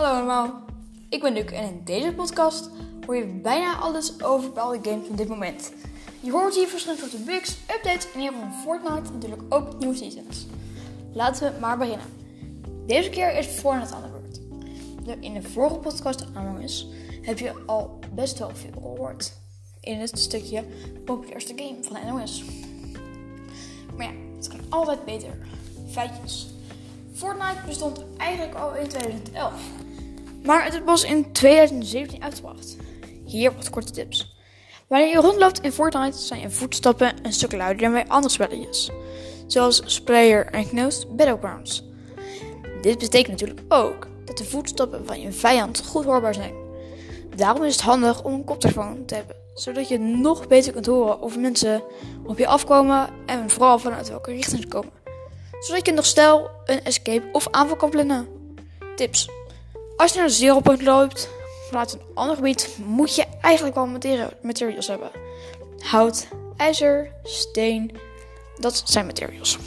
Hallo allemaal, ik ben Luc en in deze podcast hoor je bijna alles over bepaalde games van dit moment. Je hoort hier verschillende soorten bugs, updates en hier van Fortnite natuurlijk ook nieuwe seasons. Laten we maar beginnen. Deze keer is Fortnite aan de beurt. In de vorige podcast Among Us heb je al best wel veel gehoord in het stukje populairste game van NOS. Maar ja, het kan altijd beter. Feitjes. Fortnite bestond eigenlijk al in 2011. Maar het was in 2017 uitgebracht. Hier wat korte tips. Wanneer je rondloopt in Fortnite zijn je voetstappen een stuk luider dan bij andere spelletjes. Zoals Sprayer en Knoost Battlegrounds. Dit betekent natuurlijk ook dat de voetstappen van je vijand goed hoorbaar zijn. Daarom is het handig om een koptelefoon te hebben, zodat je nog beter kunt horen of mensen op je afkomen en vooral vanuit welke richting ze komen zodat je nog snel een escape of aanval kan plannen. Tips. Als je naar de zero point loopt vanuit een ander gebied, moet je eigenlijk wel materials hebben. Hout, ijzer, steen, dat zijn materials.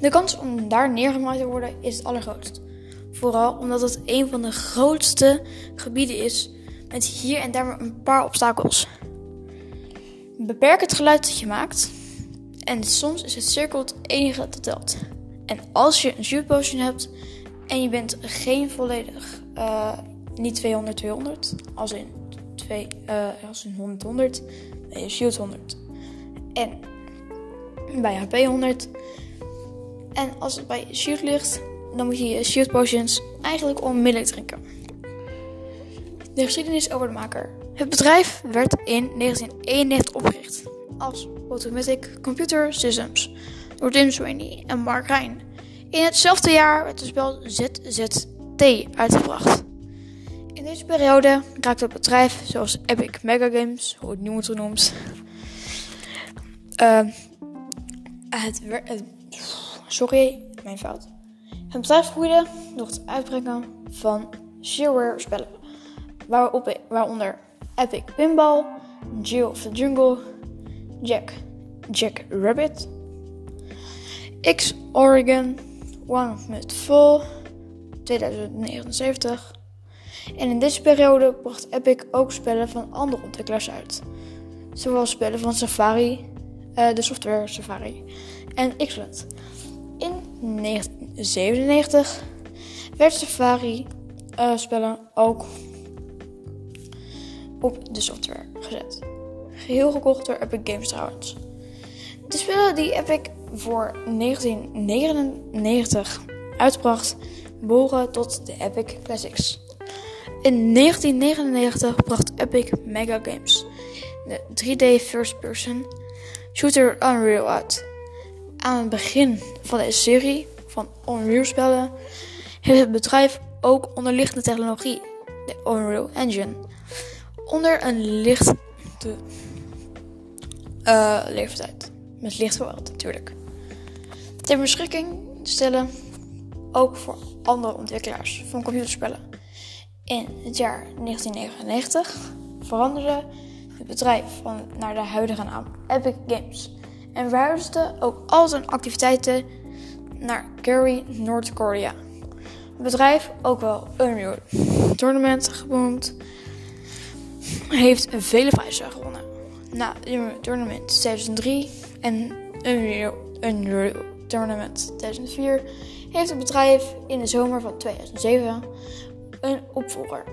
De kans om daar neergemaakt te worden is het allergrootst. Vooral omdat het een van de grootste gebieden is met hier en daar maar een paar obstakels. Beperk het geluid dat je maakt en soms is het cirkel het enige dat telt. En als je een shoot hebt en je bent geen volledig, uh, niet 200 200, als in, 2, uh, als in 100 100, ben je shield 100. En bij HP 100. En als het bij shield ligt, dan moet je je shield potions eigenlijk onmiddellijk drinken. De geschiedenis over de maker. Het bedrijf werd in 1991 opgericht als Automatic Computer Systems door Tim Sweeney en Mark Rijn. In hetzelfde jaar werd het spel ZZT uitgebracht. In deze periode raakte het bedrijf, zoals Epic Mega Games, hoe het nu wordt genoemd, uh, het, sorry, mijn fout. Het bedrijf groeide door het uitbrengen van shareware spellen, waarop, waaronder Epic Pinball, Jill of the Jungle, Jack, Jack Rabbit, X Oregon, One met Full, 2079. En in deze periode bracht Epic ook spellen van andere ontwikkelaars uit. Zoals spellen van Safari, uh, de software Safari en Xlet. In 1997 werd Safari uh, spellen ook op de software gezet. Geheel gekocht door Epic Games trouwens. De spellen die Epic voor 1999 uitbracht, behoren tot de Epic Classics. In 1999 bracht Epic Mega Games de 3D first person shooter Unreal uit. Aan het begin van deze serie van Unreal spellen heeft het bedrijf ook onderliggende technologie, de Unreal Engine, onder een lichte uh, leeftijd. Met licht natuurlijk. Ter beschikking stellen ook voor andere ontwikkelaars van computerspellen. In het jaar 1999 veranderde het bedrijf van, naar de huidige naam Epic Games en verhuisde ook al zijn activiteiten naar Gary, Noord-Korea. Het bedrijf, ook wel Unreal Tournament genoemd, heeft vele prijzen gewonnen na Tournament 2003 en Unreal, Unreal Tournament 2004 heeft het bedrijf in de zomer van 2007 een opvolger,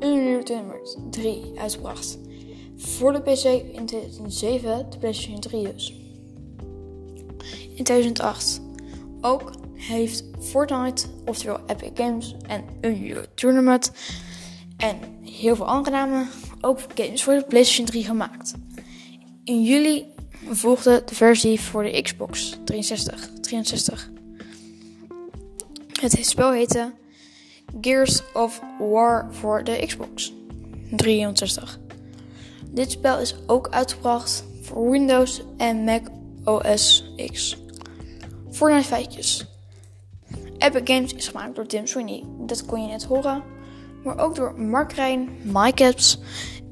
Unreal Tournament 3, uitgebracht. Voor de PC in 2007, de PlayStation 3 dus. In 2008 ook heeft Fortnite, oftewel Epic Games en Unreal Tournament en heel veel andere namen ook games voor de PlayStation 3 gemaakt. In juli volgde de versie voor de Xbox 360. 63. Het spel heette Gears of War voor de Xbox 360. Dit spel is ook uitgebracht voor Windows en Mac OS X. Fortnite feitjes. Epic Games is gemaakt door Tim Sweeney. Dat kon je net horen maar ook door Mark Rijn, Mike Epps,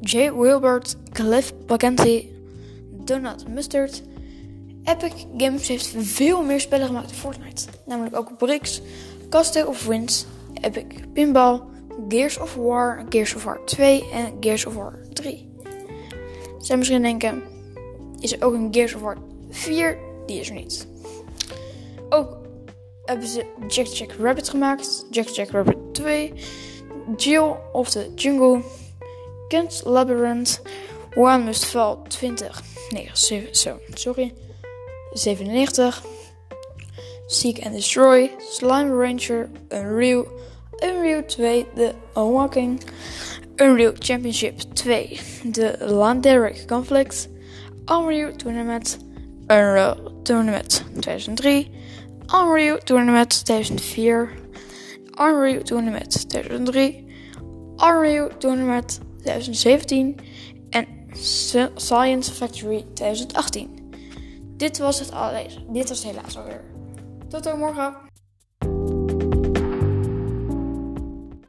Jay Wilbert, Cliff Baganti, Donald Mustard. Epic Games heeft veel meer spellen gemaakt dan Fortnite, namelijk ook Bricks, Castle of Winds Epic Pinball, Gears of War, Gears of War 2 en Gears of War 3. Zij misschien denken, is er ook een Gears of War 4? Die is er niet. Ook hebben ze Jack Jack Rabbit gemaakt, Jack Jack Rabbit 2, Jill of the Jungle, Kent Labyrinth, One Must Fall 20, nee, zo, sorry, 97, Seek and Destroy, Slime Ranger, Unreal, Unreal 2, The Unlocking, Unreal Championship 2, The Landeric Conflict, Unreal Tournament, Unreal Tournament 2003, Unreal Tournament 2004, Unreal Tournament 2003, Unreal Tournament 2017 en Science Factory 2018. Dit was het, dit was helaas alweer. Tot morgen.